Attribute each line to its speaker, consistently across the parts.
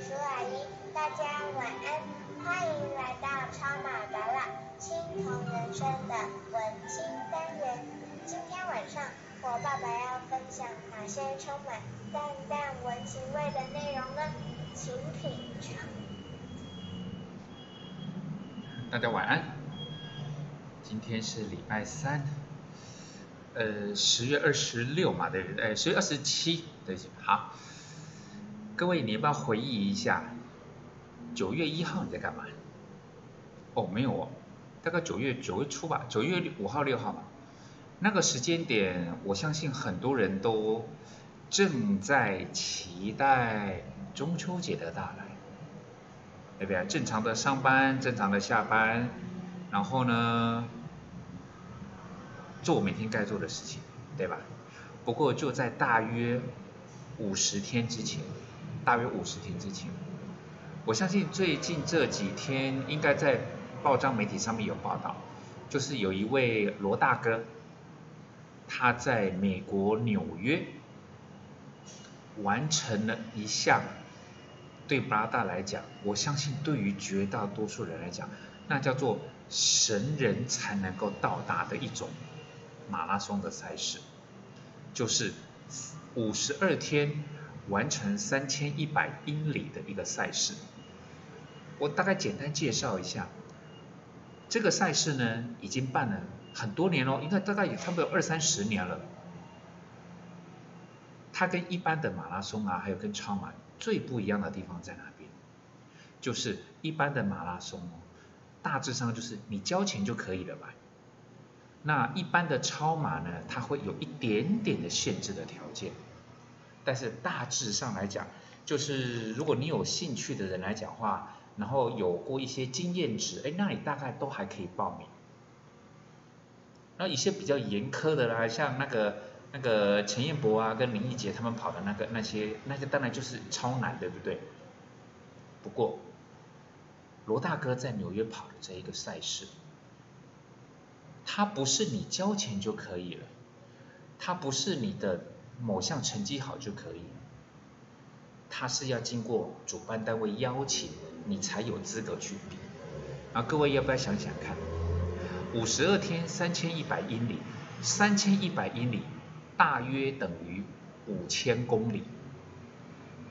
Speaker 1: 叔阿姨，大家晚安，欢迎来到超马达拉青铜人生的文青单元。今天晚上我爸爸要分享哪些充满淡淡文情味的内容呢？请品尝。
Speaker 2: 大家晚安，今天是礼拜三，呃，十月二十六嘛，对不对？十月二十七，对，好。各位，你要不要回忆一下九月一号你在干嘛？哦，没有哦，大概九月九月初吧，九月五号六号吧。那个时间点，我相信很多人都正在期待中秋节的到来，对不对？正常的上班，正常的下班，然后呢，做每天该做的事情，对吧？不过就在大约五十天之前。大约五十天之前，我相信最近这几天应该在报章媒体上面有报道，就是有一位罗大哥，他在美国纽约完成了一项对巴大来讲，我相信对于绝大多数人来讲，那叫做神人才能够到达的一种马拉松的赛事，就是五十二天。完成三千一百英里的一个赛事，我大概简单介绍一下。这个赛事呢，已经办了很多年了，应该大概也差不多二三十年了。它跟一般的马拉松啊，还有跟超马最不一样的地方在哪边？就是一般的马拉松哦，大致上就是你交钱就可以了吧？那一般的超马呢，它会有一点点的限制的条件。但是大致上来讲，就是如果你有兴趣的人来讲话，然后有过一些经验值，哎，那你大概都还可以报名。那一些比较严苛的啦，像那个那个陈彦博啊，跟林奕杰他们跑的那个那些，那个当然就是超难，对不对？不过罗大哥在纽约跑的这一个赛事，他不是你交钱就可以了，他不是你的。某项成绩好就可以，他是要经过主办单位邀请，你才有资格去比。啊，各位要不要想想看？五十二天三千一百英里，三千一百英里大约等于五千公里，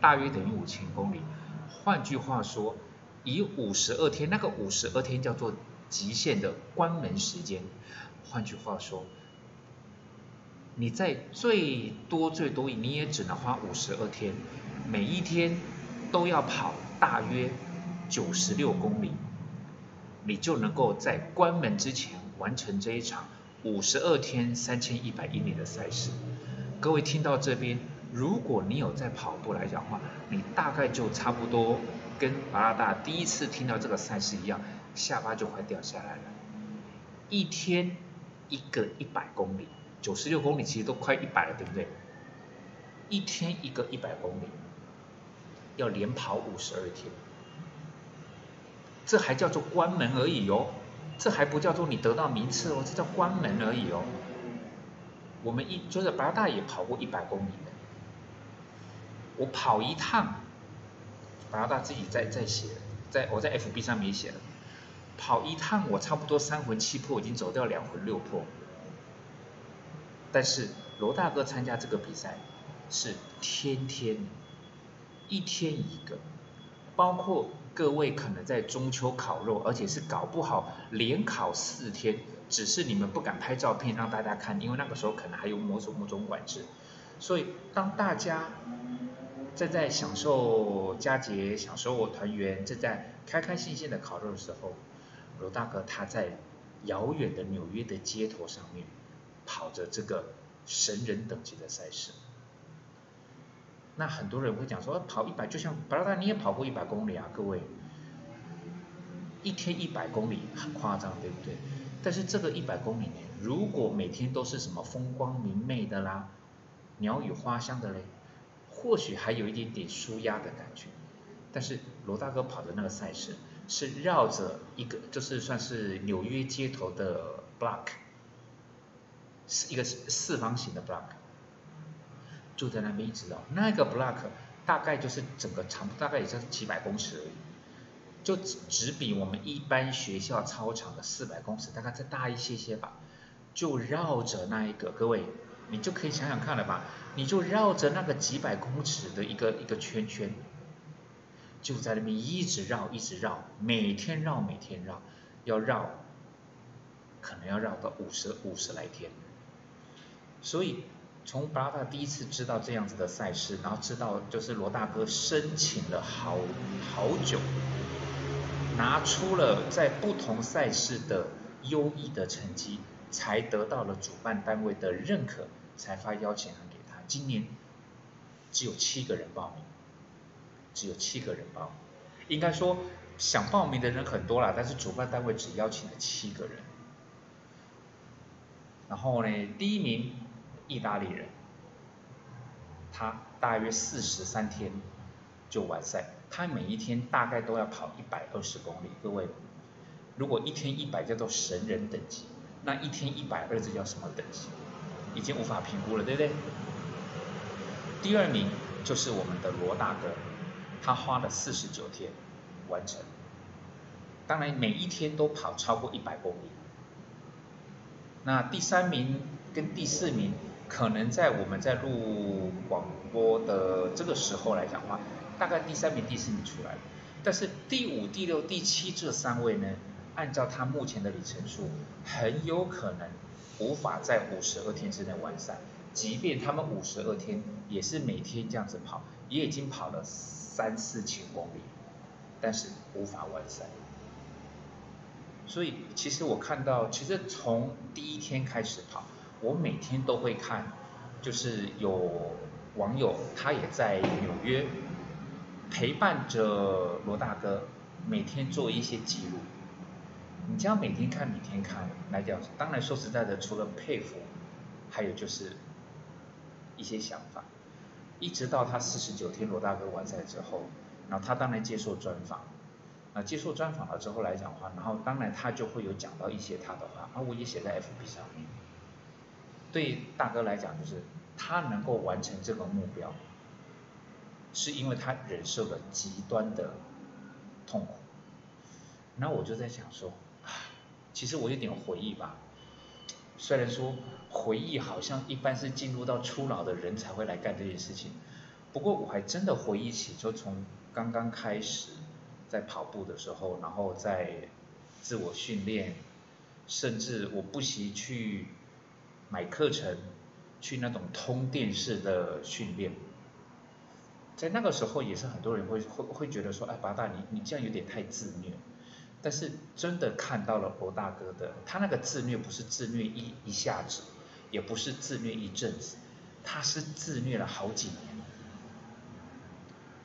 Speaker 2: 大约等于五千公里。换句话说，以五十二天，那个五十二天叫做极限的关门时间。换句话说。你在最多最多，你也只能花五十二天，每一天都要跑大约九十六公里，你就能够在关门之前完成这一场五十二天三千一百英里的赛事。各位听到这边，如果你有在跑步来讲话，你大概就差不多跟巴拉大第一次听到这个赛事一样，下巴就快掉下来了。一天一个一百公里。九十六公里其实都快一百了，对不对？一天一个一百公里，要连跑五十二天，这还叫做关门而已哦，这还不叫做你得到名次哦，这叫关门而已哦。我们一就是八大也跑过一百公里的，我跑一趟，八大自己在在写，在我在 FB 上面写了，跑一趟我差不多三魂七魄已经走掉两魂六魄。但是罗大哥参加这个比赛是天天一天一个，包括各位可能在中秋烤肉，而且是搞不好连烤四天，只是你们不敢拍照片让大家看，因为那个时候可能还有某种某种管制。所以当大家正在享受佳节、享受团圆、正在开开心心的烤肉的时候，罗大哥他在遥远的纽约的街头上面。跑着这个神人等级的赛事，那很多人会讲说，跑一百就像巴拉达你也跑过一百公里啊，各位，一天一百公里很夸张，对不对？但是这个一百公里呢，如果每天都是什么风光明媚的啦，鸟语花香的嘞，或许还有一点点舒压的感觉。但是罗大哥跑的那个赛事是绕着一个，就是算是纽约街头的 block。是一个四方形的 block，住在那边一直绕，那个 block 大概就是整个长，大概也就是几百公尺而已，就只只比我们一般学校操场的四百公尺大概再大一些些吧，就绕着那一个，各位，你就可以想想看了吧，你就绕着那个几百公尺的一个一个圈圈，就在那边一直绕一直绕，每天绕每天绕，要绕，可能要绕到五十五十来天，所以。从巴拉达第一次知道这样子的赛事，然后知道就是罗大哥申请了好好久，拿出了在不同赛事的优异的成绩，才得到了主办单位的认可，才发邀请函给他。今年只有七个人报名，只有七个人报名，应该说想报名的人很多啦，但是主办单位只邀请了七个人。然后呢，第一名。意大利人，他大约四十三天就完赛，他每一天大概都要跑一百二十公里。各位，如果一天一百叫做神人等级，那一天一百二这叫什么等级？已经无法评估了，对不对？第二名就是我们的罗大哥，他花了四十九天完成，当然每一天都跑超过一百公里。那第三名跟第四名。可能在我们在录广播的这个时候来讲话，大概第三名、第四名出来了。但是第五、第六、第七这三位呢，按照他目前的里程数，很有可能无法在五十二天之内完赛。即便他们五十二天也是每天这样子跑，也已经跑了三四千公里，但是无法完赛。所以其实我看到，其实从第一天开始跑。我每天都会看，就是有网友他也在纽约陪伴着罗大哥，每天做一些记录。你这样每天看每天看来讲，当然说实在的，除了佩服，还有就是一些想法。一直到他四十九天罗大哥完赛之后，然后他当然接受专访，那接受专访了之后来讲话，然后当然他就会有讲到一些他的话，啊我也写在 FB 上面。对大哥来讲，就是他能够完成这个目标，是因为他忍受了极端的痛苦。那我就在想说，其实我有点回忆吧。虽然说回忆好像一般是进入到初老的人才会来干这件事情，不过我还真的回忆起，就从刚刚开始在跑步的时候，然后在自我训练，甚至我不惜去。买课程，去那种通电式的训练，在那个时候也是很多人会会会觉得说，哎，八大你你这样有点太自虐。但是真的看到了罗大哥的，他那个自虐不是自虐一一下子，也不是自虐一阵子，他是自虐了好几年。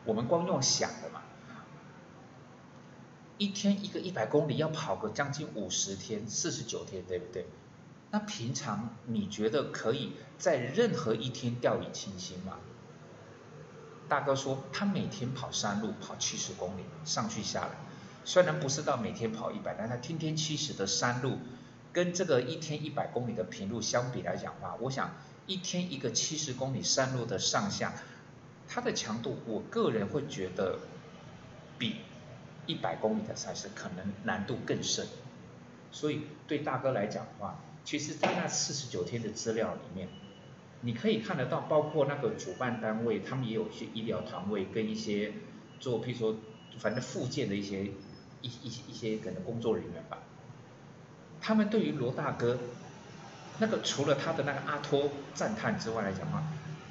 Speaker 2: 我们光用想的嘛，一天一个一百公里要跑个将近五十天，四十九天，对不对？那平常你觉得可以在任何一天掉以轻心吗？大哥说他每天跑山路跑七十公里上去下来，虽然不是到每天跑一百，但他天天七十的山路，跟这个一天一百公里的平路相比来讲的话，我想一天一个七十公里山路的上下，它的强度，我个人会觉得比一百公里的赛事可能难度更深，所以对大哥来讲的话。其实，在那四十九天的资料里面，你可以看得到，包括那个主办单位，他们也有一些医疗团队跟一些做，譬如说，反正附件的一些一一些一些可能工作人员吧。他们对于罗大哥，那个除了他的那个阿托赞叹之外来讲的话，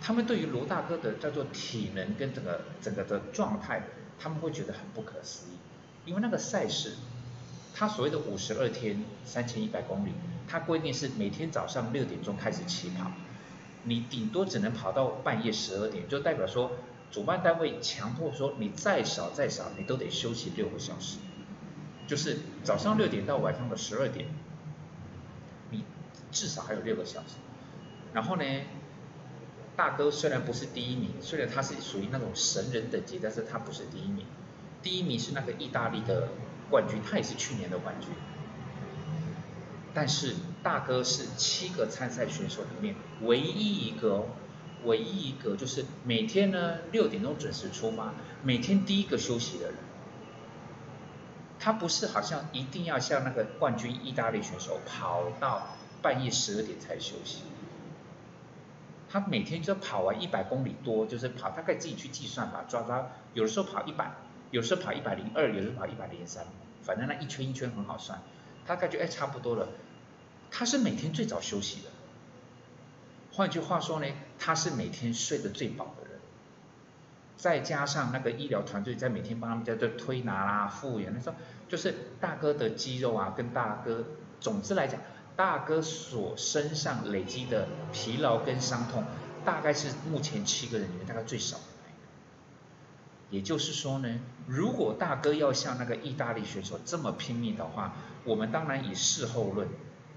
Speaker 2: 他们对于罗大哥的叫做体能跟整个整个的状态，他们会觉得很不可思议，因为那个赛事，他所谓的五十二天三千一百公里。它规定是每天早上六点钟开始起跑，你顶多只能跑到半夜十二点，就代表说主办单位强迫说你再少再少你都得休息六个小时，就是早上六点到晚上的十二点，你至少还有六个小时。然后呢，大哥虽然不是第一名，虽然他是属于那种神人等级，但是他不是第一名，第一名是那个意大利的冠军，他也是去年的冠军。但是大哥是七个参赛选手里面唯一一个唯一一个就是每天呢六点钟准时出发，每天第一个休息的人。他不是好像一定要像那个冠军意大利选手跑到半夜十二点才休息。他每天就跑完一百公里多，就是跑大概自己去计算吧，抓抓，有的时候跑一百，有时候跑一百零二，有时候跑一百零三，反正那一圈一圈很好算，他感觉哎差不多了。他是每天最早休息的，换句话说呢，他是每天睡得最饱的人，再加上那个医疗团队在每天帮他们在这推拿啦、复原，他说就是大哥的肌肉啊，跟大哥，总之来讲。大哥所身上累积的疲劳跟伤痛，大概是目前七个人里面大概最少。也就是说呢，如果大哥要像那个意大利选手这么拼命的话，我们当然以事后论，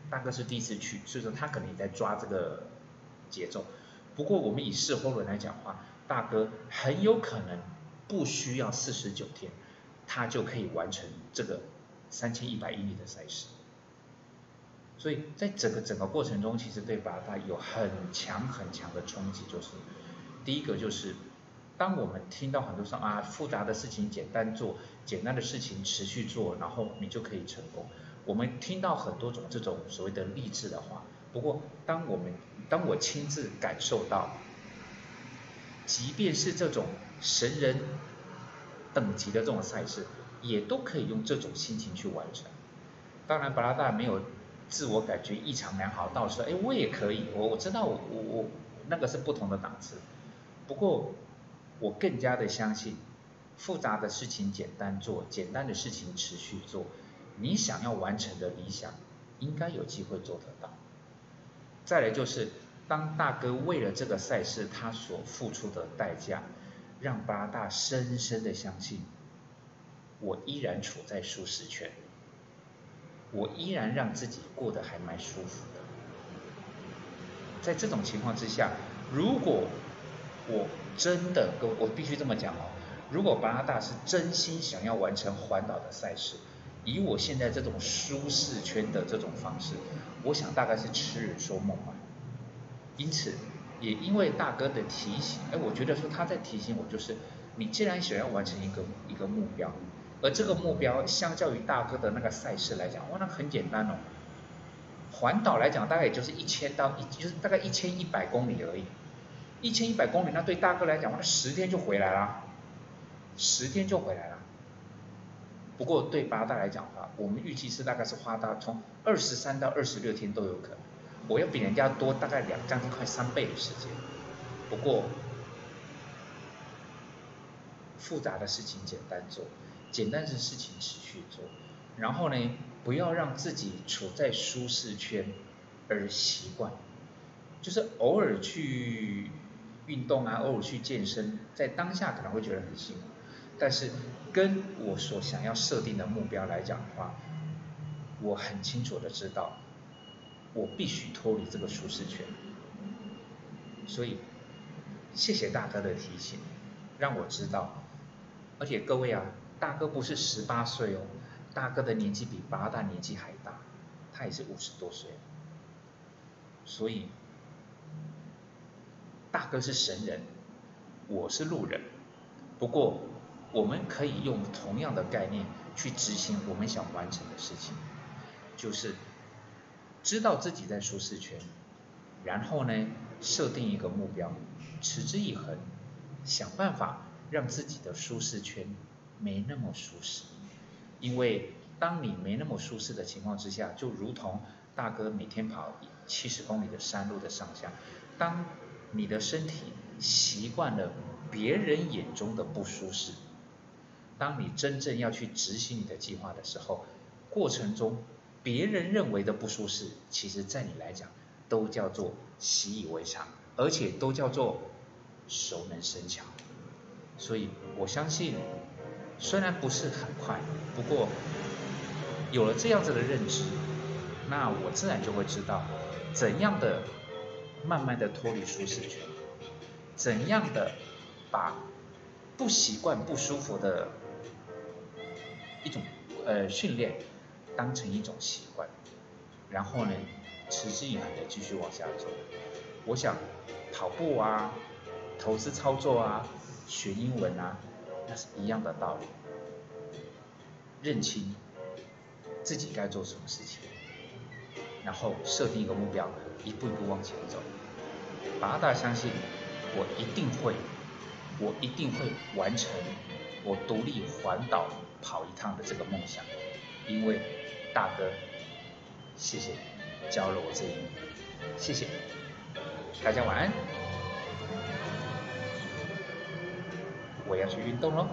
Speaker 2: 大哥是第一次去，所以说他可能也在抓这个节奏。不过我们以事后论来讲话，大哥很有可能不需要四十九天，他就可以完成这个三千一百英里的赛事。所以在整个整个过程中，其实对巴达有很强很强的冲击，就是第一个就是，当我们听到很多说啊复杂的事情简单做，简单的事情持续做，然后你就可以成功。我们听到很多种这种所谓的励志的话，不过当我们当我亲自感受到，即便是这种神人等级的这种赛事，也都可以用这种心情去完成。当然，巴拉达没有。自我感觉异常良好，到时候哎，我也可以，我我知道我我那个是不同的档次，不过我更加的相信，复杂的事情简单做，简单的事情持续做，你想要完成的理想应该有机会做得到。再来就是，当大哥为了这个赛事他所付出的代价，让八大深深的相信，我依然处在舒适圈。我依然让自己过得还蛮舒服的。在这种情况之下，如果我真的，跟我必须这么讲哦，如果巴拉大是真心想要完成环岛的赛事，以我现在这种舒适圈的这种方式，我想大概是痴人说梦吧。因此，也因为大哥的提醒，哎，我觉得说他在提醒我，就是你既然想要完成一个一个目标。而这个目标相较于大哥的那个赛事来讲，哇，那很简单哦。环岛来讲，大概也就是一千到一，就是大概一千一百公里而已。一千一百公里，那对大哥来讲，那十天就回来了，十天就回来了。不过对八大来讲的话，我们预计是大概是花到从二十三到二十六天都有可能。我要比人家多大概两将近快三倍的时间。不过复杂的事情简单做。简单的事情持续做，然后呢，不要让自己处在舒适圈而习惯，就是偶尔去运动啊，偶尔去健身，在当下可能会觉得很辛苦，但是跟我所想要设定的目标来讲的话，我很清楚的知道，我必须脱离这个舒适圈，所以谢谢大哥的提醒，让我知道，而且各位啊。大哥不是十八岁哦，大哥的年纪比八大年纪还大，他也是五十多岁。所以，大哥是神人，我是路人。不过，我们可以用同样的概念去执行我们想完成的事情，就是知道自己在舒适圈，然后呢，设定一个目标，持之以恒，想办法让自己的舒适圈。没那么舒适，因为当你没那么舒适的情况之下，就如同大哥每天跑七十公里的山路的上下，当你的身体习惯了别人眼中的不舒适，当你真正要去执行你的计划的时候，过程中别人认为的不舒适，其实在你来讲都叫做习以为常，而且都叫做熟能生巧，所以我相信。虽然不是很快，不过有了这样子的认知，那我自然就会知道怎样的慢慢的脱离舒适圈，怎样的把不习惯不舒服的一种呃训练当成一种习惯，然后呢持之以恒的继续往下走。我想跑步啊、投资操作啊、学英文啊，那是一样的道理。认清自己该做什么事情，然后设定一个目标，一步一步往前走。八大相信，我一定会，我一定会完成我独立环岛跑一趟的这个梦想，因为大哥，谢谢教了我这一，谢谢，大家晚安，我要去运动喽。